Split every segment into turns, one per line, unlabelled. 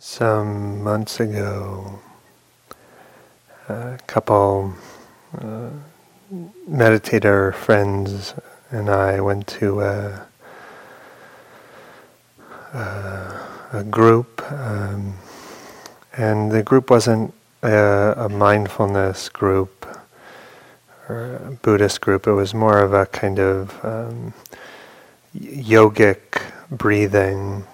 Some months ago, a couple uh, meditator friends and I went to a, a, a group, um, and the group wasn't a, a, mindfulness group or a Buddhist group. It was more of a kind of um, yogic breathing.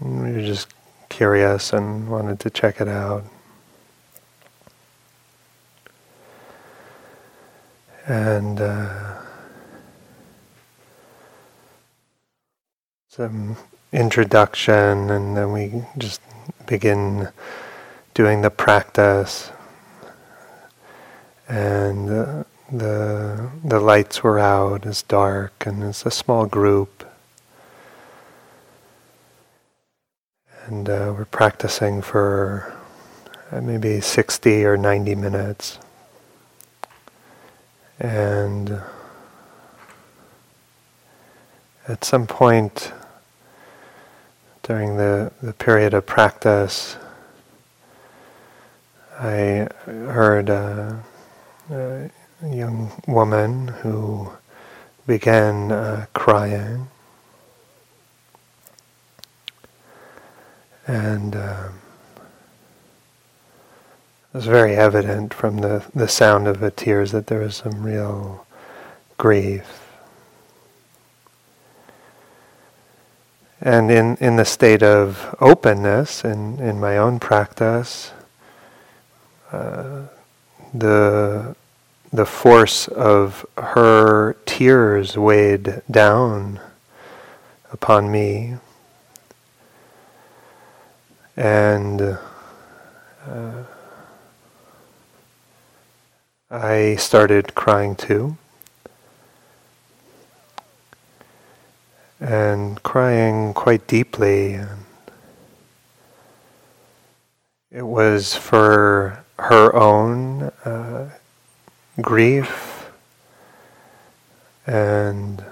We were just curious and wanted to check it out. And uh, some introduction, and then we just begin doing the practice. And uh, the the lights were out, it's dark, and it's a small group. And uh, we're practicing for uh, maybe 60 or 90 minutes. And at some point during the, the period of practice, I heard a, a young woman who began uh, crying. And um, it was very evident from the, the sound of the tears that there was some real grief. And in, in the state of openness in, in my own practice, uh, the, the force of her tears weighed down upon me and uh, I started crying too. And crying quite deeply. And It was for her own uh, grief and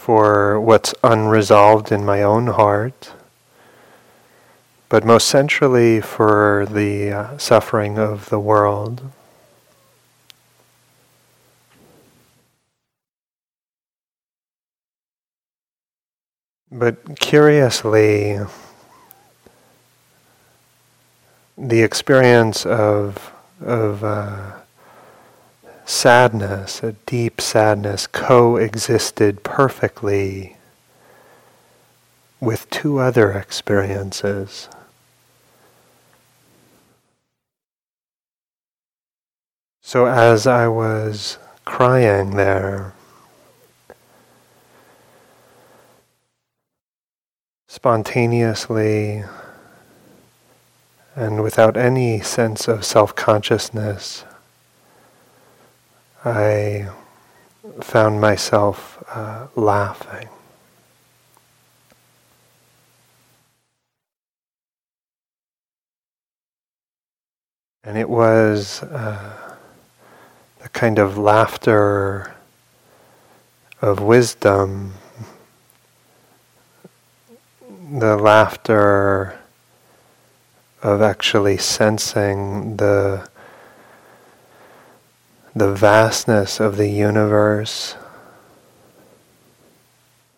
for what's unresolved in my own heart, but most centrally for the uh, suffering of the world. But curiously, the experience of, of uh, sadness, a deep sadness, coexisted perfectly with two other experiences. So as I was crying there, spontaneously and without any sense of self consciousness, I found myself uh, laughing. And it was uh, the kind of laughter of wisdom, the laughter of actually sensing the the vastness of the universe,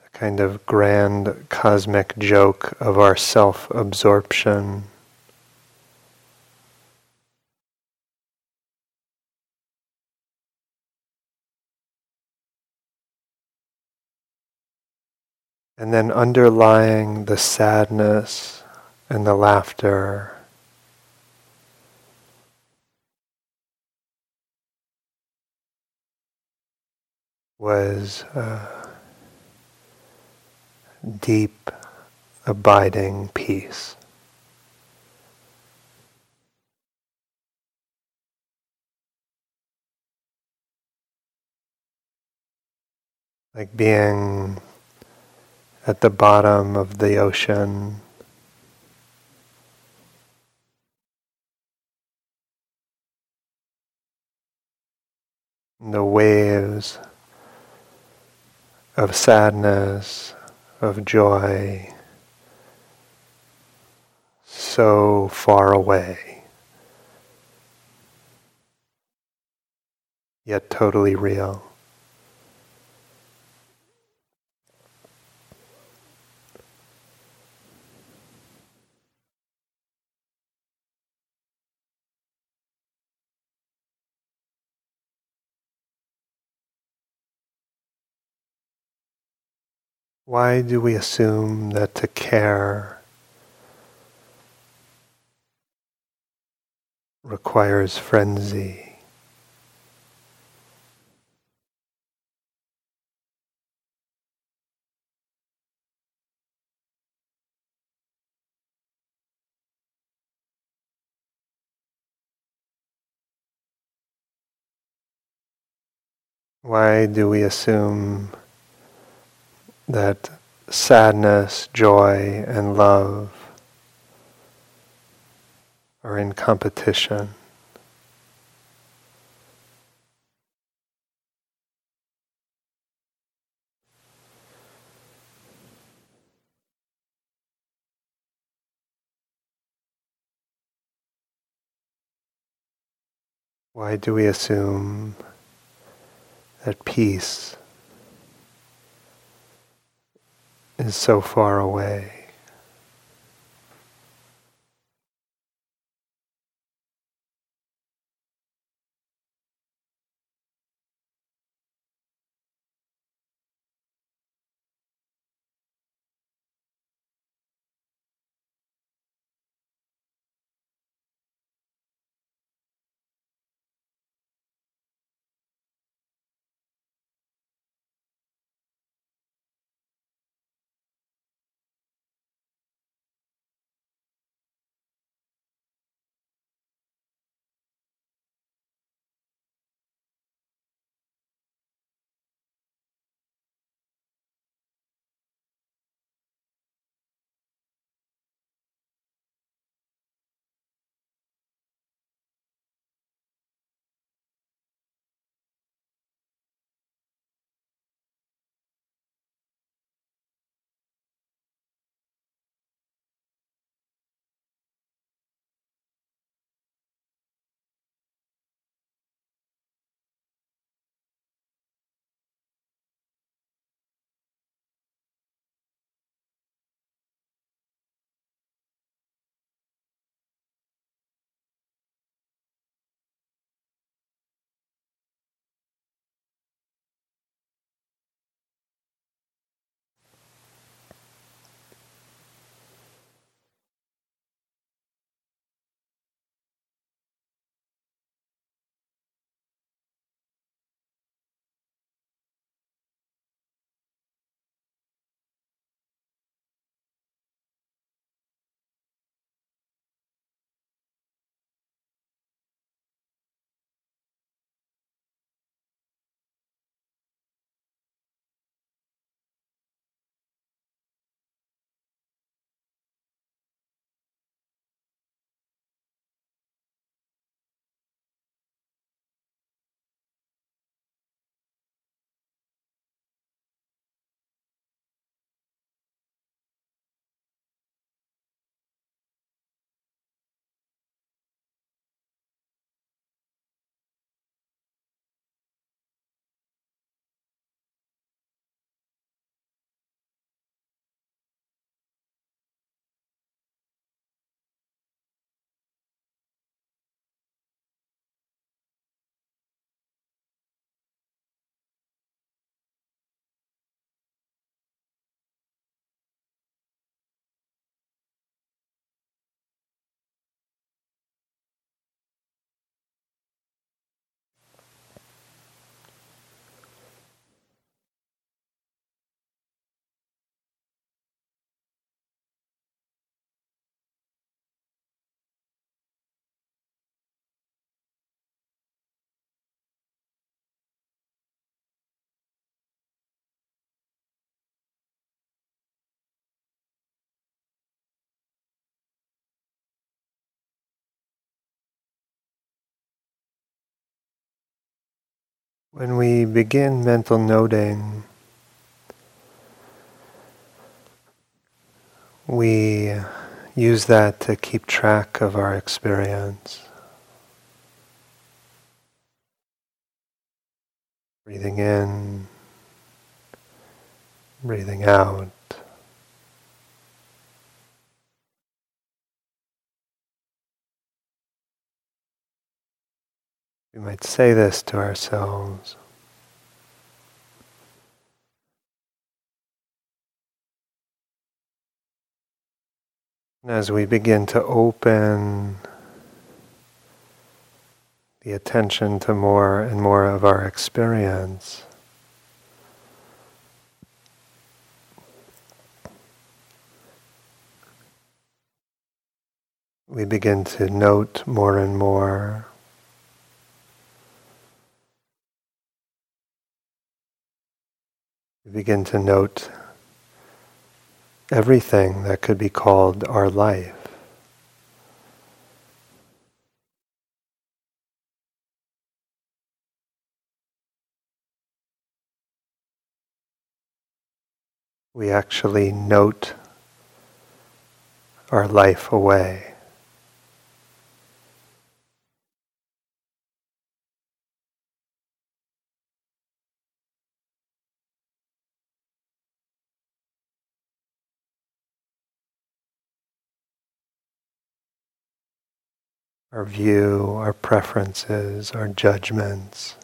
a kind of grand cosmic joke of our self absorption. And then underlying the sadness and the laughter was uh, deep, abiding peace. Like being at the bottom of the ocean. The waves of sadness, of joy, so far away, yet totally real. Why do we assume that to care requires frenzy? Why do we assume that sadness, joy, and love are in competition. Why do we assume that peace is so far away. When we begin mental noting, we use that to keep track of our experience. Breathing in, breathing out. We might say this to ourselves. As we begin to open the attention to more and more of our experience, we begin to note more and more we begin to note everything that could be called our life. We actually note our life away. Our view, our preferences, our judgments,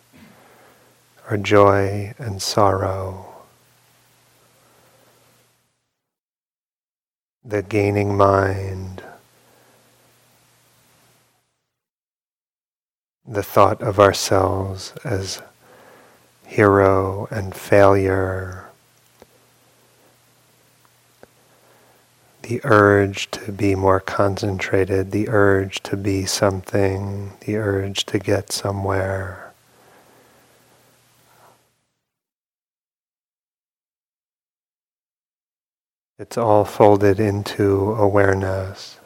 our joy and sorrow, the gaining mind, the thought of ourselves as hero and failure, the urge to be more concentrated, the urge to be something, the urge to get somewhere. It's all folded into awareness.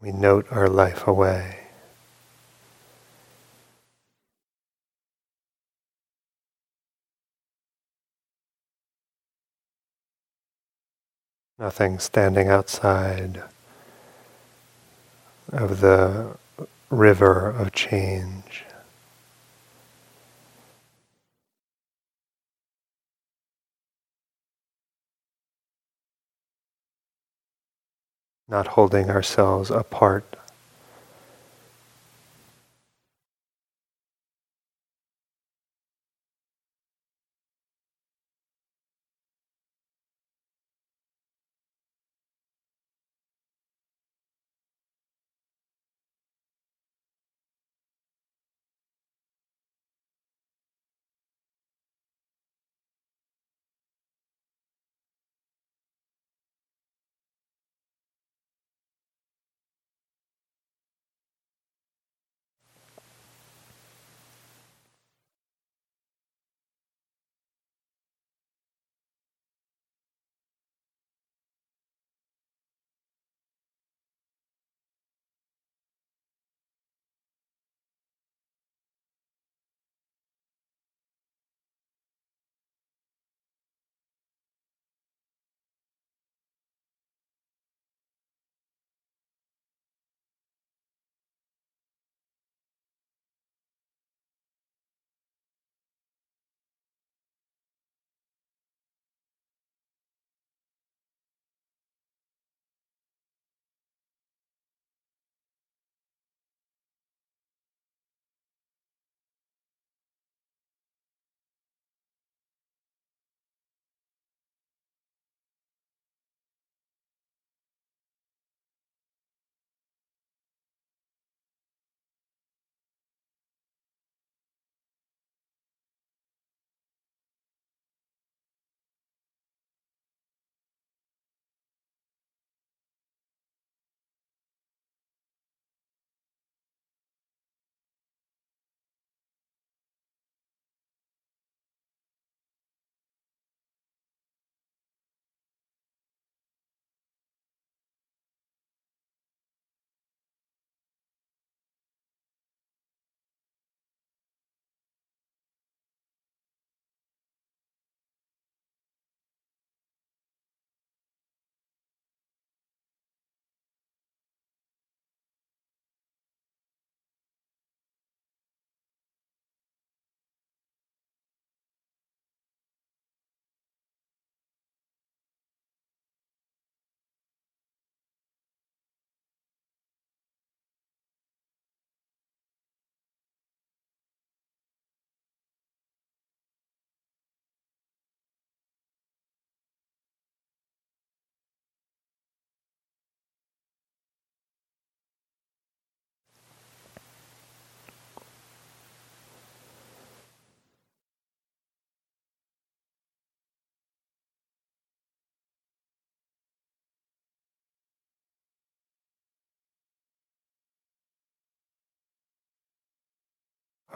We note our life away. Nothing standing outside of the river of change. Not holding ourselves apart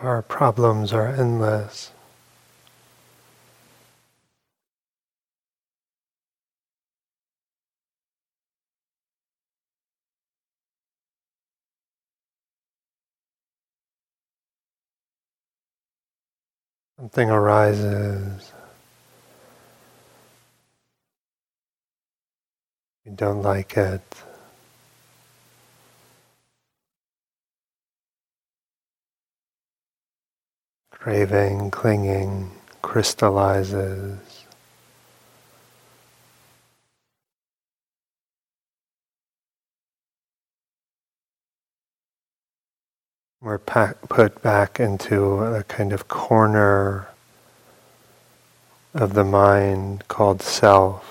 our problems are endless. Something arises. You don't like it. Craving, clinging, crystallizes. We're put back into a kind of corner of the mind called self.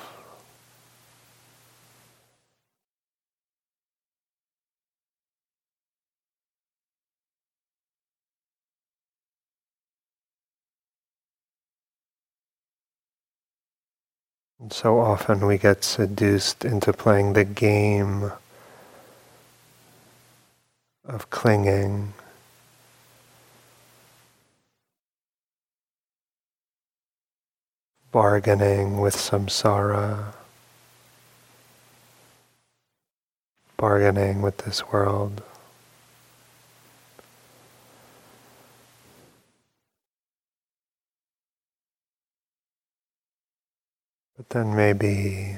And so often we get seduced into playing the game of clinging. Bargaining with samsara, bargaining with this world. But then maybe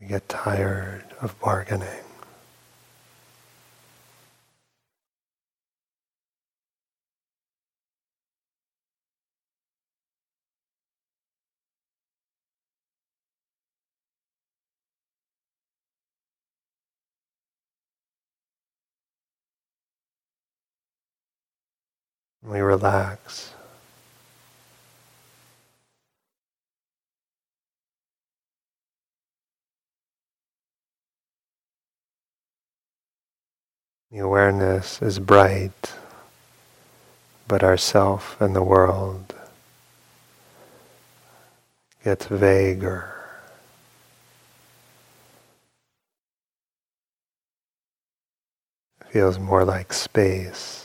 we get tired of bargaining. We relax. The awareness is bright, but ourself and the world gets vaguer. Feels more like space.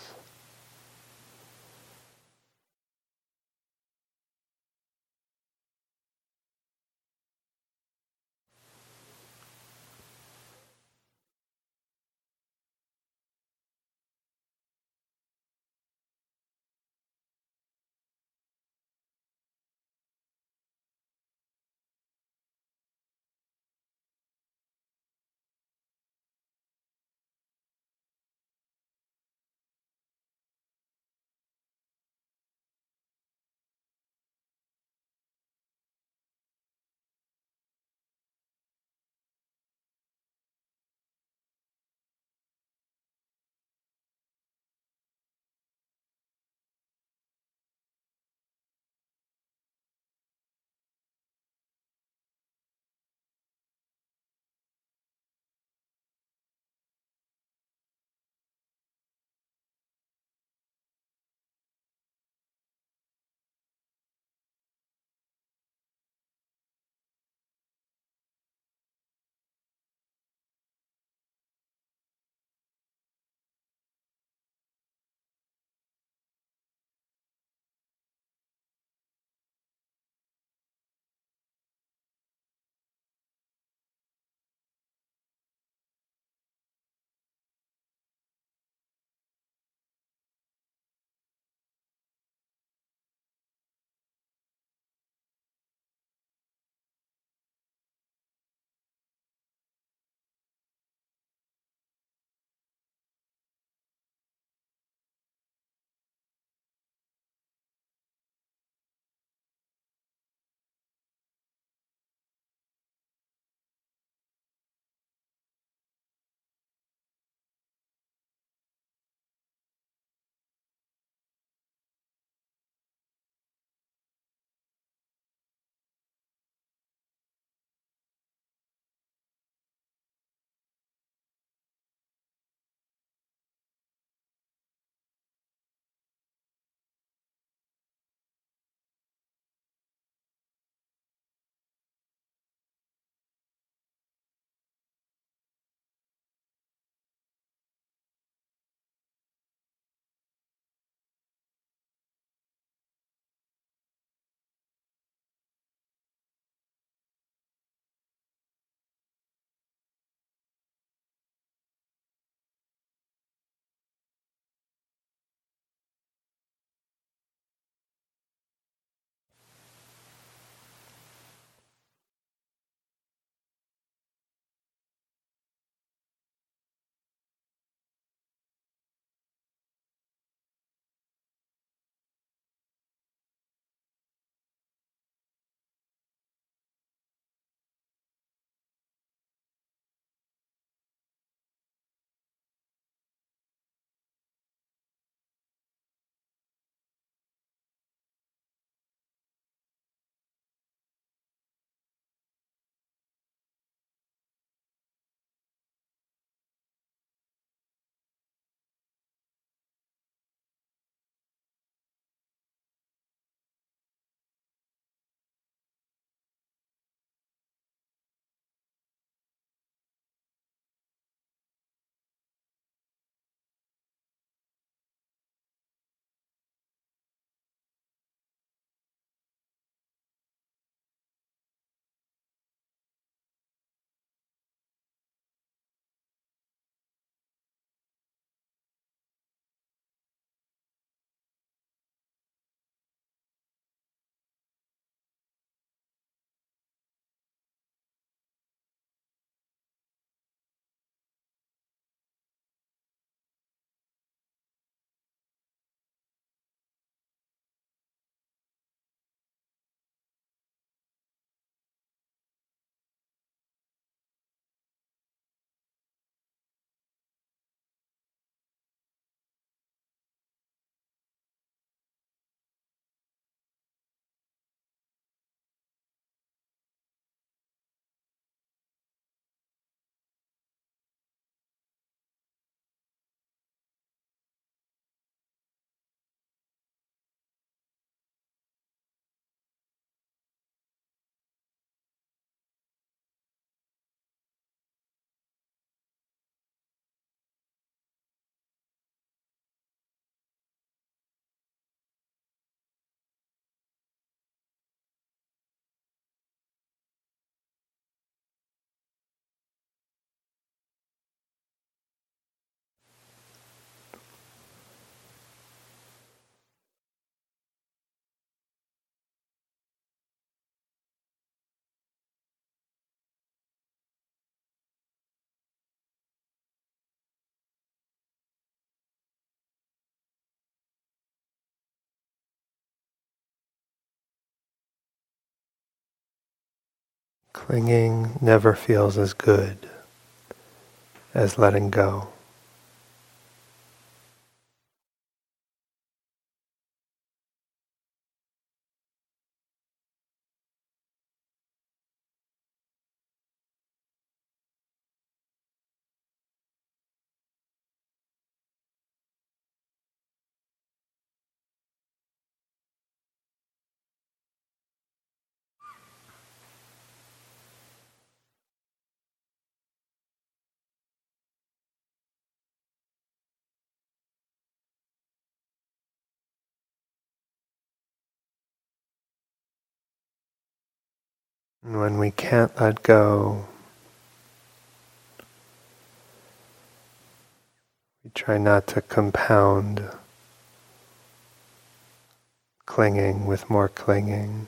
Clinging never feels as good as letting go. And when we can't let go, we try not to compound clinging with more clinging.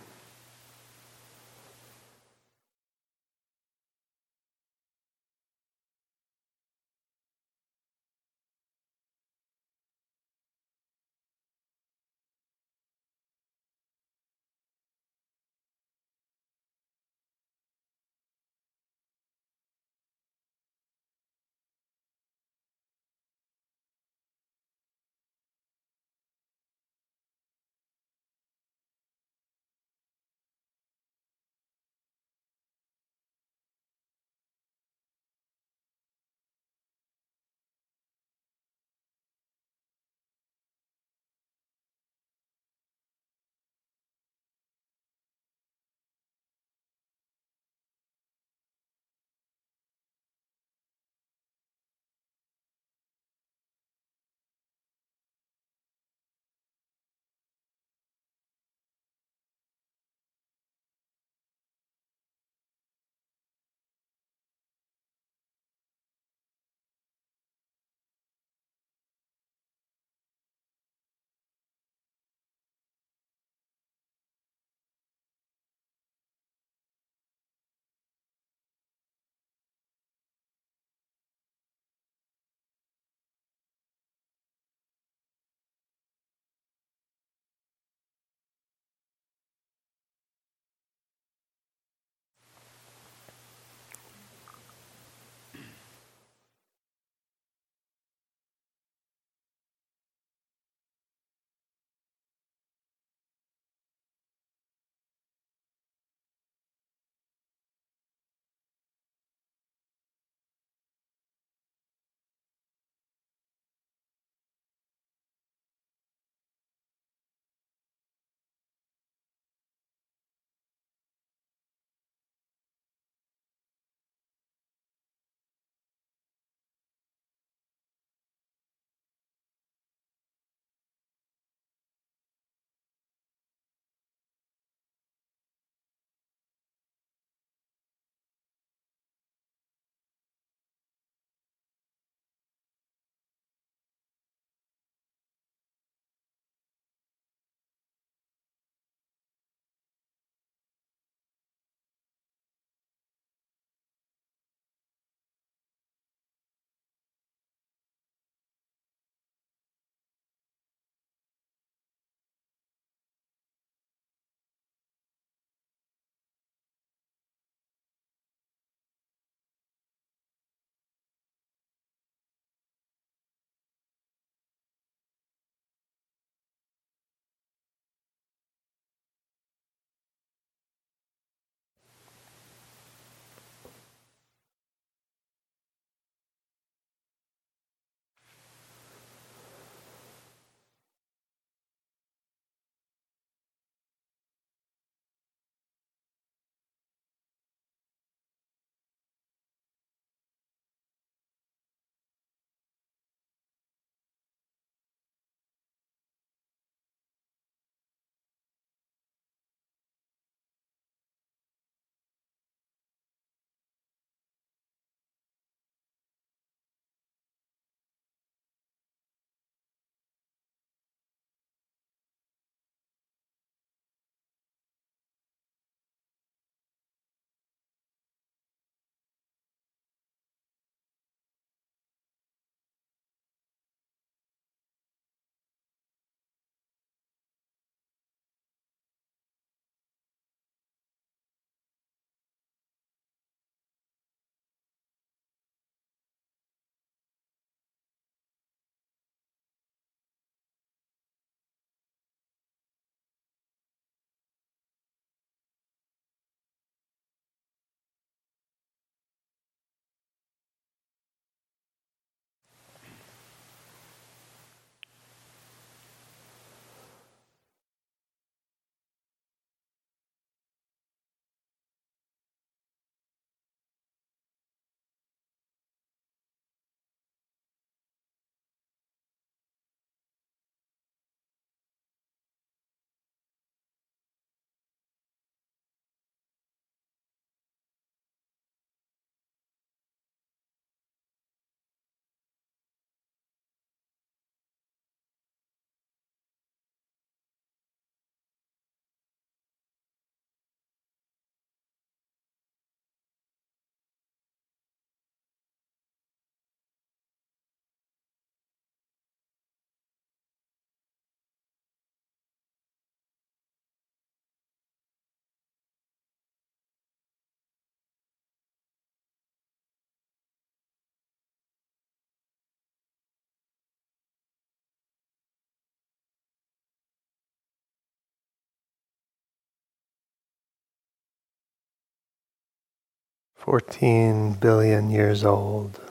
14 billion years old.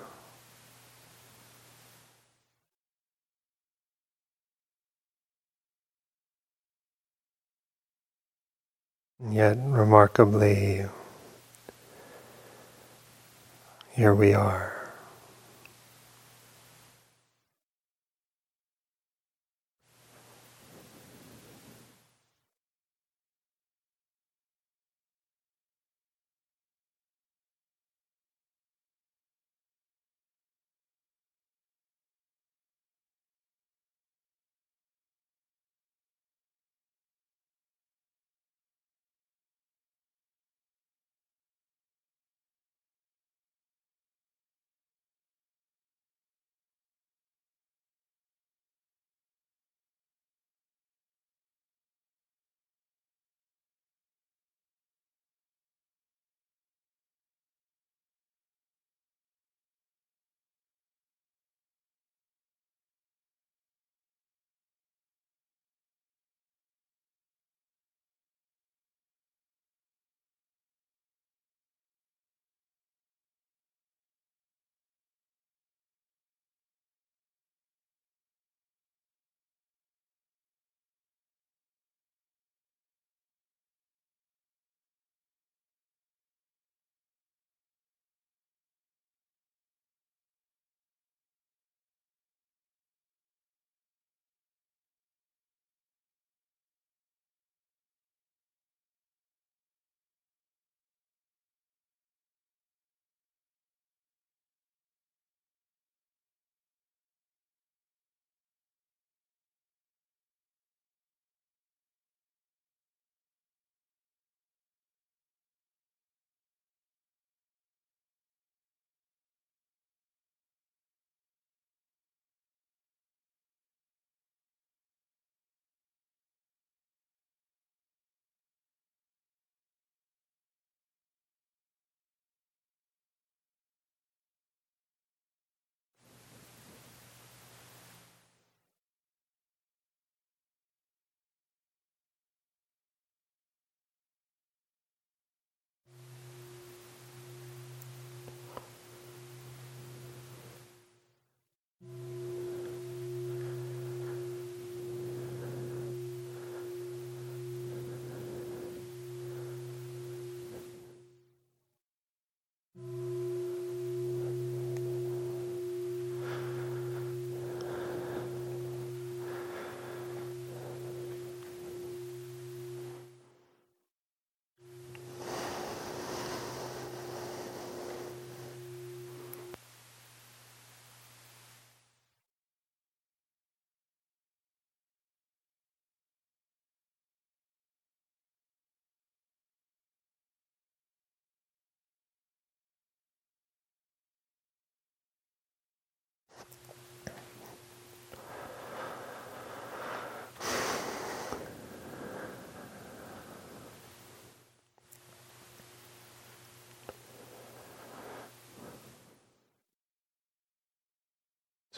And Yet, remarkably, here we are.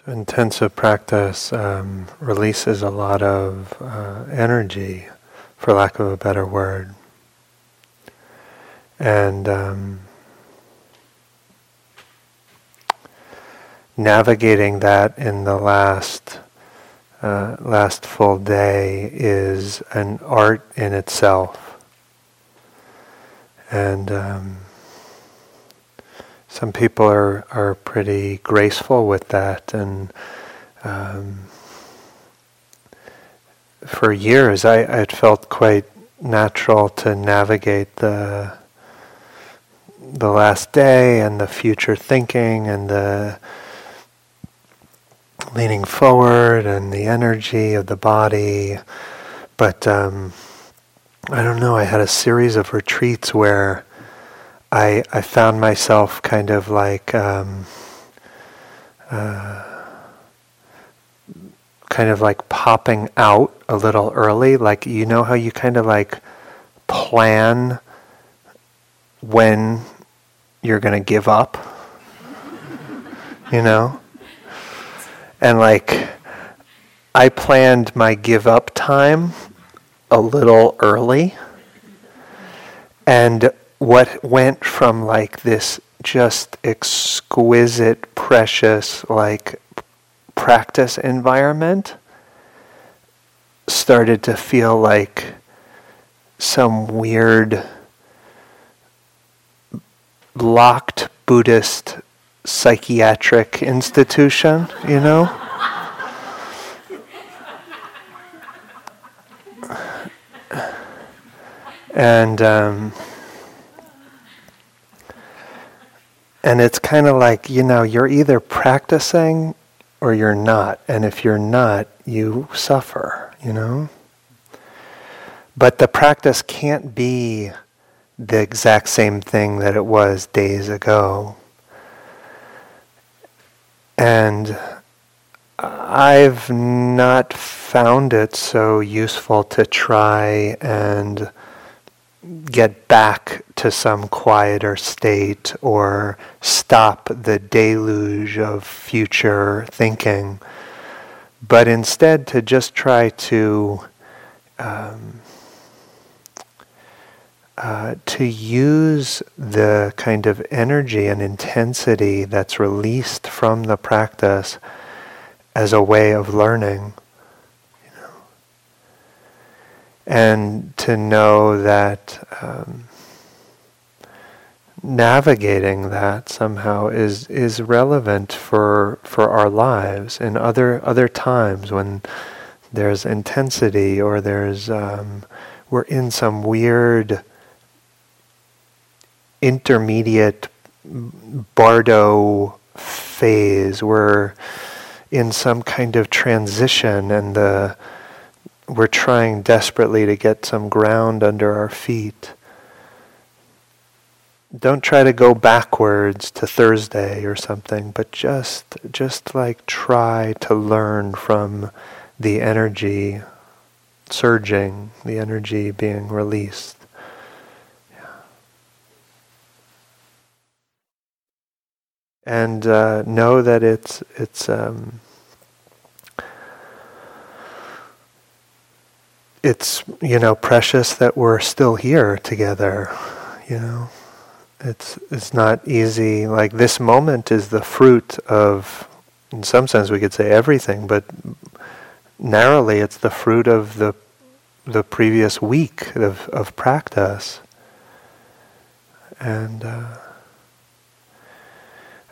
So intensive practice um, releases a lot of uh, energy, for lack of a better word, and um, navigating that in the last uh, last full day is an art in itself, and. Um, some people are, are pretty graceful with that and um, for years I, it felt quite natural to navigate the the last day and the future thinking and the leaning forward and the energy of the body. But um, I don't know I had a series of retreats where I, I found myself kind of like um, uh, kind of like popping out a little early. Like you know how you kind of like plan when you're going to give up, you know, and like I planned my give up time a little early, and what went from like this just exquisite, precious, like practice environment started to feel like some weird locked Buddhist psychiatric institution, you know? and um, and it's kind of like you know you're either practicing or you're not. And if you're not you suffer you know? But the practice can't be the exact same thing that it was days ago. And I've not found it so useful to try and get back to some quieter state or stop the deluge of future thinking, but instead to just try to um, uh, to use the kind of energy and intensity that's released from the practice as a way of learning and to know that um, navigating that somehow is is relevant for for our lives in other other times when there's intensity or there's um, we're in some weird intermediate bardo phase. We're in some kind of transition and the we're trying desperately to get some ground under our feet. Don't try to go backwards to Thursday or something, but just just like try to learn from the energy surging, the energy being released. And uh, know that it's it's um, it's you know precious that we're still here together you know? It's it's not easy. Like this moment is the fruit of in some sense we could say everything but narrowly it's the fruit of the the previous week of, of practice. And uh,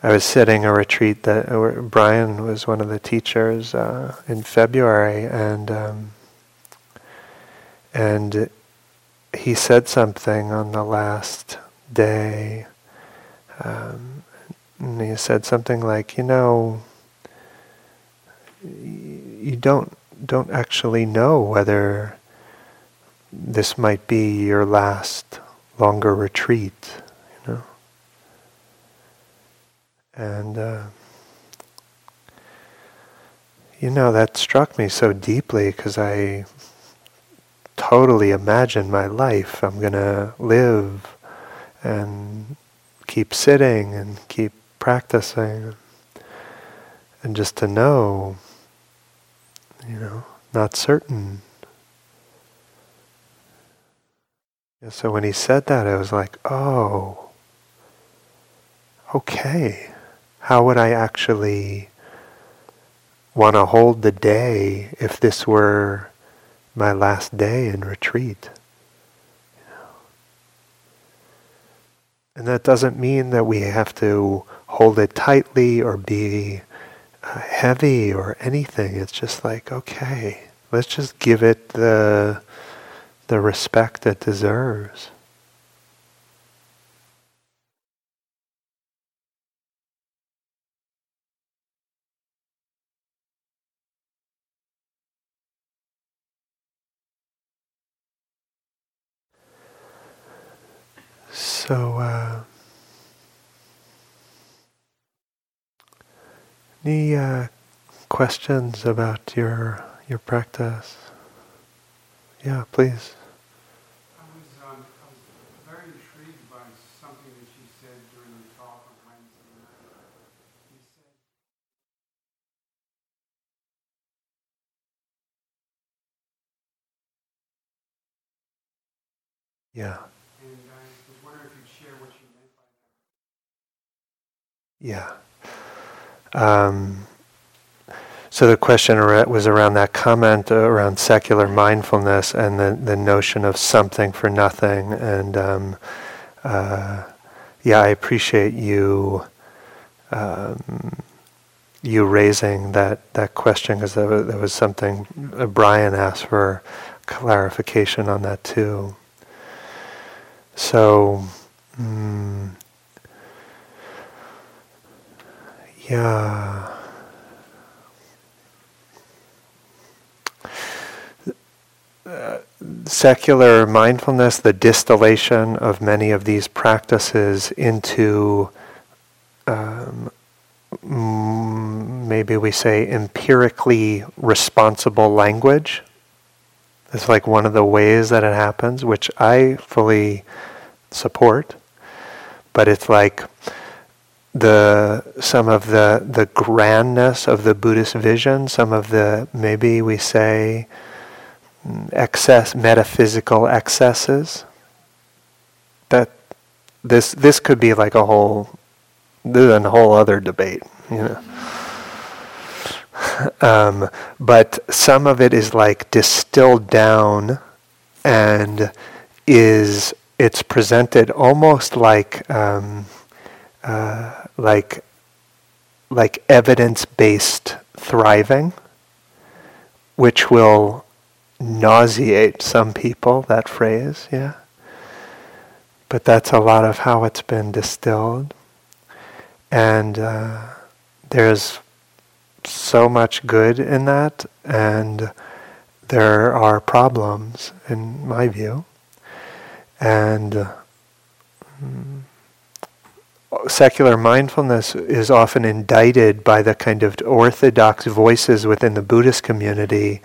I was sitting a retreat that Brian was one of the teachers uh, in February and um, and he said something on the last day. Um, and he said something like, you know, you don't don't actually know whether this might be your last longer retreat, you know. And uh, you know that struck me so deeply because I totally imagine my life. I'm going to live and keep sitting and keep practicing. And just to know, you know, not certain. And so when he said that, I was like, oh, okay. How would I actually want to hold the day if this were my last day in retreat. And that doesn't mean that we have to hold it tightly or be uh, heavy or anything. It's just like, okay, let's just give it the, the respect it deserves. So, uh, any uh, questions about your your practice? Yeah, please.
I was, um, I was very intrigued by something that you said during the talk on Wednesday night. You said.
Yeah.
And I was wondering if you
Yeah. Um, so the question was around that comment around secular mindfulness and the, the notion of something for nothing. And um, uh, yeah, I appreciate you um, you raising that, that question because there, was, was something uh, Brian asked for clarification on that too. So, mm, yeah. Secular mindfulness, the distillation of many of these practices into um, maybe we say empirically responsible language. It's like one of the ways that it happens, which I fully support. But it's like the some of the the grandness of the Buddhist vision, some of the maybe we say excess metaphysical excesses. That this this could be like a whole then a whole other debate, you know. Um, but some of it is like distilled down and is it's presented almost like um, uh, like like evidence-based thriving, which will nauseate some people. That phrase, yeah. But that's a lot of how it's been distilled. And uh, there's so much good in that, and there are problems, in my view. And uh, secular mindfulness is often indicted by the kind of orthodox voices within the Buddhist community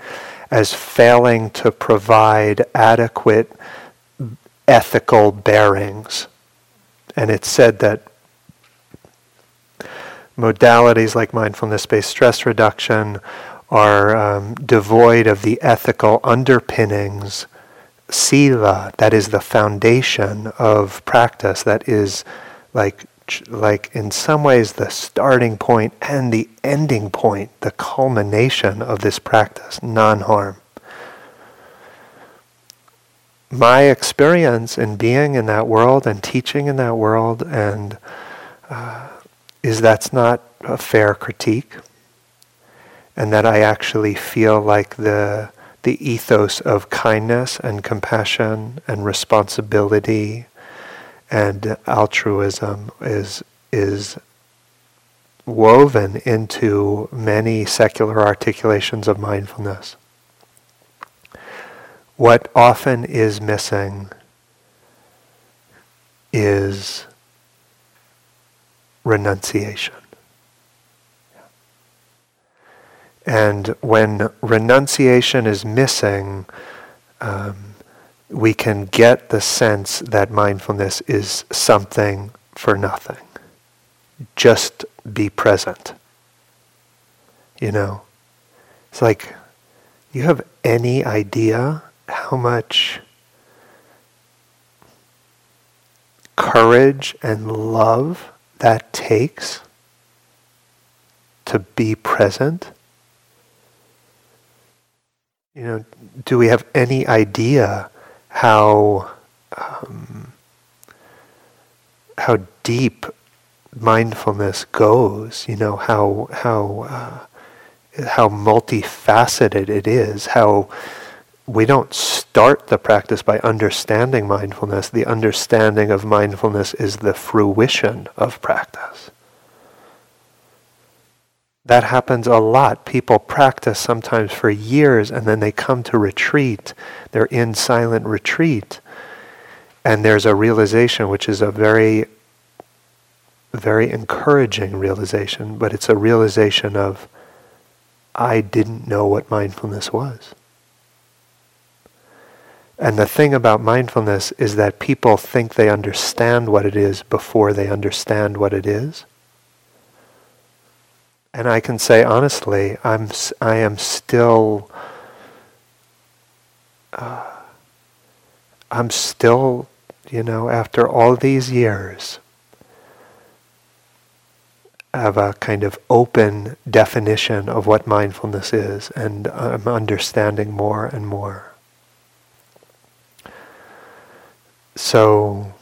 as failing to provide adequate ethical bearings. And it's said that modalities like mindfulness based stress reduction are um, devoid of the ethical underpinnings. Sila, that is the foundation of practice, that is like, like in some ways the starting point and the ending point, the culmination of this practice, non harm. My experience in being in that world and teaching in that world and uh, is that's not a fair critique, and that I actually feel like the the ethos of kindness and compassion and responsibility and altruism is is woven into many secular articulations of mindfulness. What often is missing is renunciation. And when renunciation is missing, um, we can get the sense that mindfulness is something for nothing. Just be present. You know? It's like, you have any idea how much courage and love that takes to be present? You know, do we have any idea how um, how deep mindfulness goes? You know how how uh, how multifaceted it is. How we don't start the practice by understanding mindfulness. The understanding of mindfulness is the fruition of practice. That happens a lot. People practice sometimes for years and then they come to retreat. They're in silent retreat. And there's a realization which is a very, very encouraging realization, but it's a realization of, I didn't know what mindfulness was. And the thing about mindfulness is that people think they understand what it is before they understand what it is. And I can say honestly, I'm, I am still, uh, I'm still, you know, after all these years, have a kind of open definition of what mindfulness is, and I'm understanding more and more. So,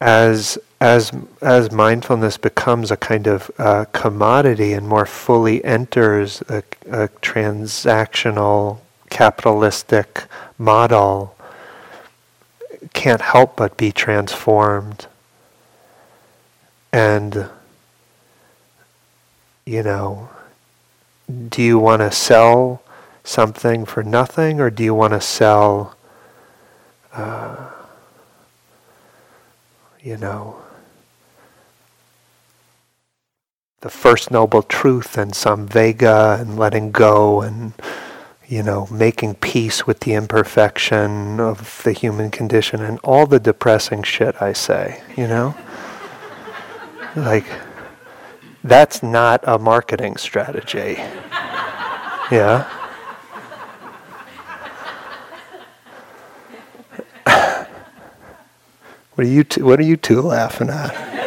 as as as mindfulness becomes a kind of uh, commodity and more fully enters a, a transactional capitalistic model, can't help but be transformed. And you know, do you want to sell something for nothing, or do you want to sell? Uh, you know, the first noble truth and samvega and letting go and, you know, making peace with the imperfection of the human condition and all the depressing shit I say, you know? like, that's not a marketing strategy. Yeah? What are you two, what are you two laughing at?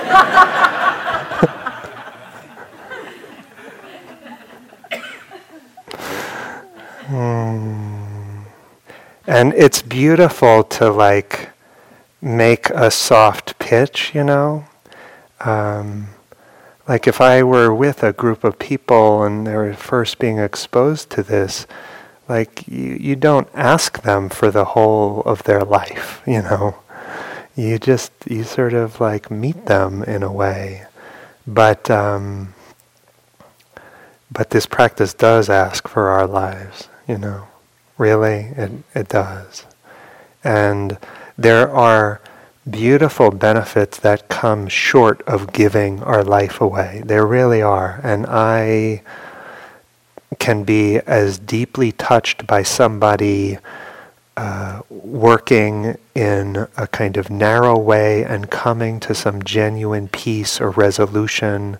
Hmm. And it's beautiful to like make a soft pitch, you know. Um, like if I were with a group of people and they were first being exposed to this, like you, you don't ask them for the whole of their life, you know. You just you sort of like meet them in a way, but um, but this practice does ask for our lives you know. Really, it, it does. And there are beautiful benefits that come short of giving our life away. There really are. And I can be as deeply touched by somebody uh, working in a kind of narrow way and coming to some genuine peace or resolution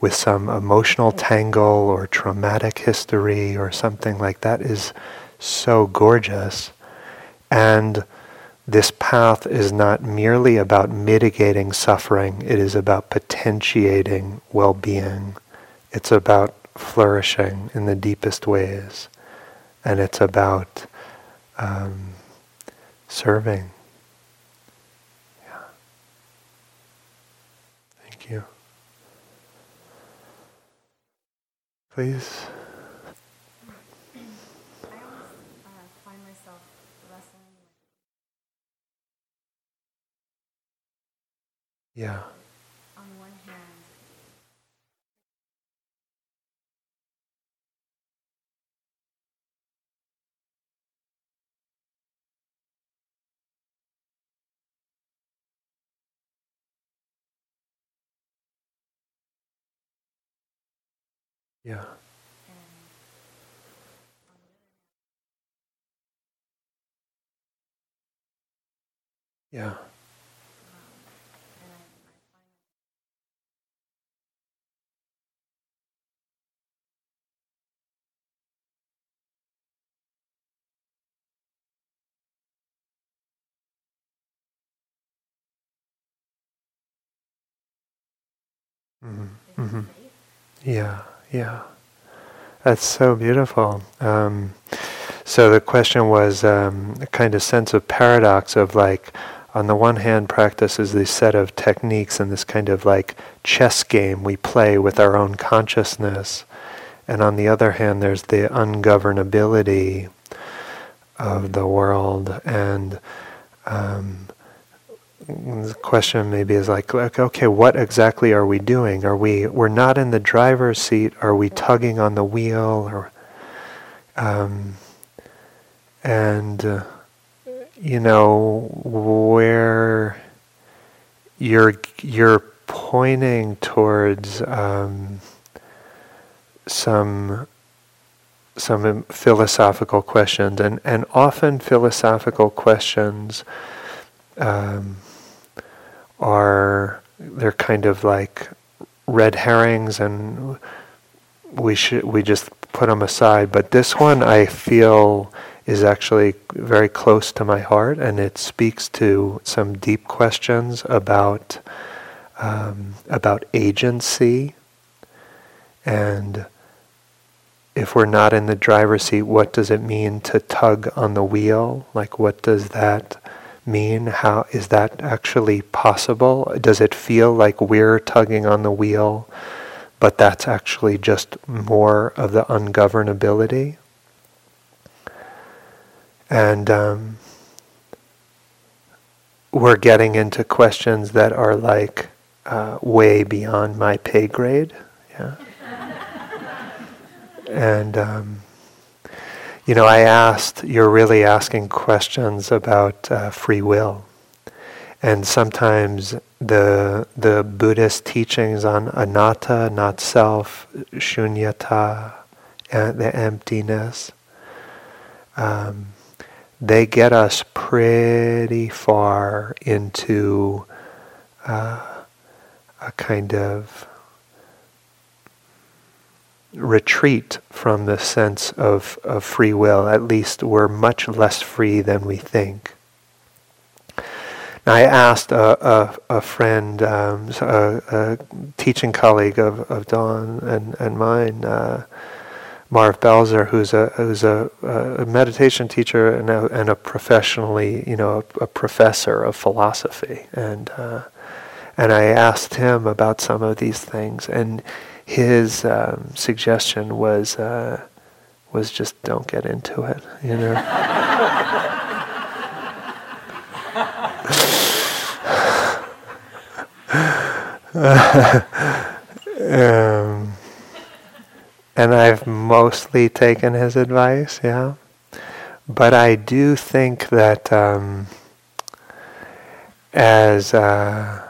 with some emotional tangle or traumatic history or something like that is so gorgeous. And this path is not merely about mitigating suffering, it is about potentiating well being. It's about flourishing in the deepest ways. And it's about um, serving. Yeah. Thank you. Please. Yeah. Yeah. Yeah. Mm-hmm. Mm-hmm. Yeah. Yeah, that's so beautiful. Um, so the question was um, a kind of sense of paradox of like, on the one hand, practice is this set of techniques and this kind of like chess game we play with our own consciousness. And on the other hand, there's the ungovernability of the world and um, the question maybe is like, okay, what exactly are we doing? Are we we're not in the driver's seat? Are we tugging on the wheel? Or um, and uh, you know where you're you're pointing towards um, some some philosophical questions, and and often philosophical questions. Um, are they're kind of like red herrings and we should we just put them aside but this one I feel is actually very close to my heart, and it speaks to some deep questions about um, about agency and if we're not in the driver's seat, what does it mean to tug on the wheel? Like, what does that mean? How is that actually possible? Does it feel like we're tugging on the wheel, but that's actually just more of the ungovernability? And um, we're getting into questions that are like uh, way beyond my pay grade. Yeah. and um, you know, I asked. You're really asking questions about uh, free will, and sometimes the the Buddhist teachings on anatta, not self, shunyata, and the emptiness. Um, they get us pretty far into uh, a kind of retreat from the sense of, of free will. At least we're much less free than we think. I asked a, a, a friend, um, a, a, teaching colleague of, of Dawn and, and mine, uh, Marv Belzer, who's a who's a, a meditation teacher and a, and a professionally, you know, a, a professor of philosophy, and uh, and I asked him about some of these things, and his um, suggestion was uh, was just don't get into it, you know. um, and I've mostly taken his advice, yeah. But I do think that um, as uh,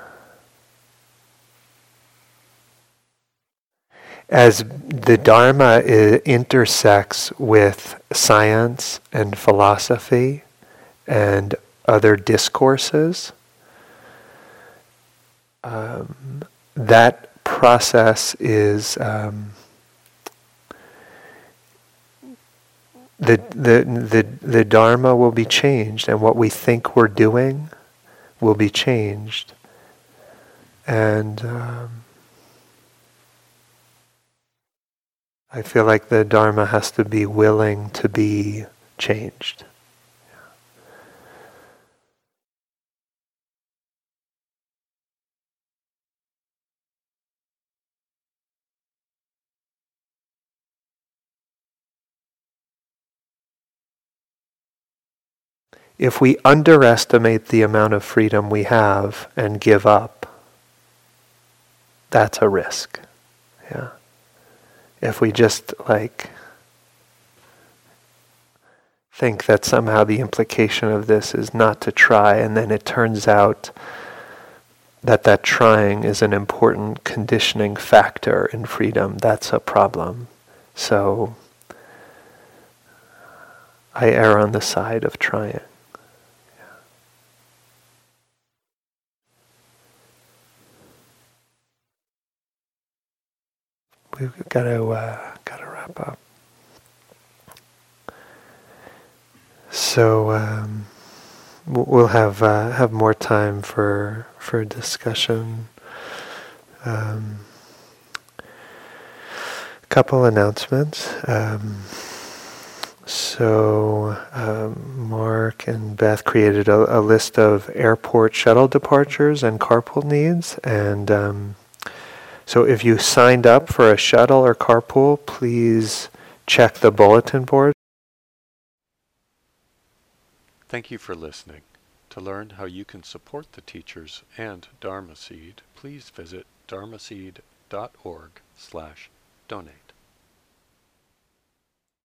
as the Dharma intersects with science and philosophy and other discourses, um, that process is um, the, the, the, the Dharma will be changed, and what we think we're doing will be changed. And um, I feel like the Dharma has to be willing to be changed. If we underestimate the amount of freedom we have and give up, that's a risk. Yeah if we just like think that somehow the implication of this is not to try and then it turns out that that trying is an important conditioning factor in freedom that's a problem. So i err on the side of trying we've got to uh, got to wrap up. So um, we'll have uh, have more time for for discussion. Um, couple announcements. Um, so um, Mark and Beth created a, a, list of airport shuttle departures and carpool needs, and um, so if you signed up for a shuttle or carpool, please check the bulletin board.
Thank you for listening. To learn how you can support the teachers and Dharma Seed, please visit dharmaseed.org slash donate.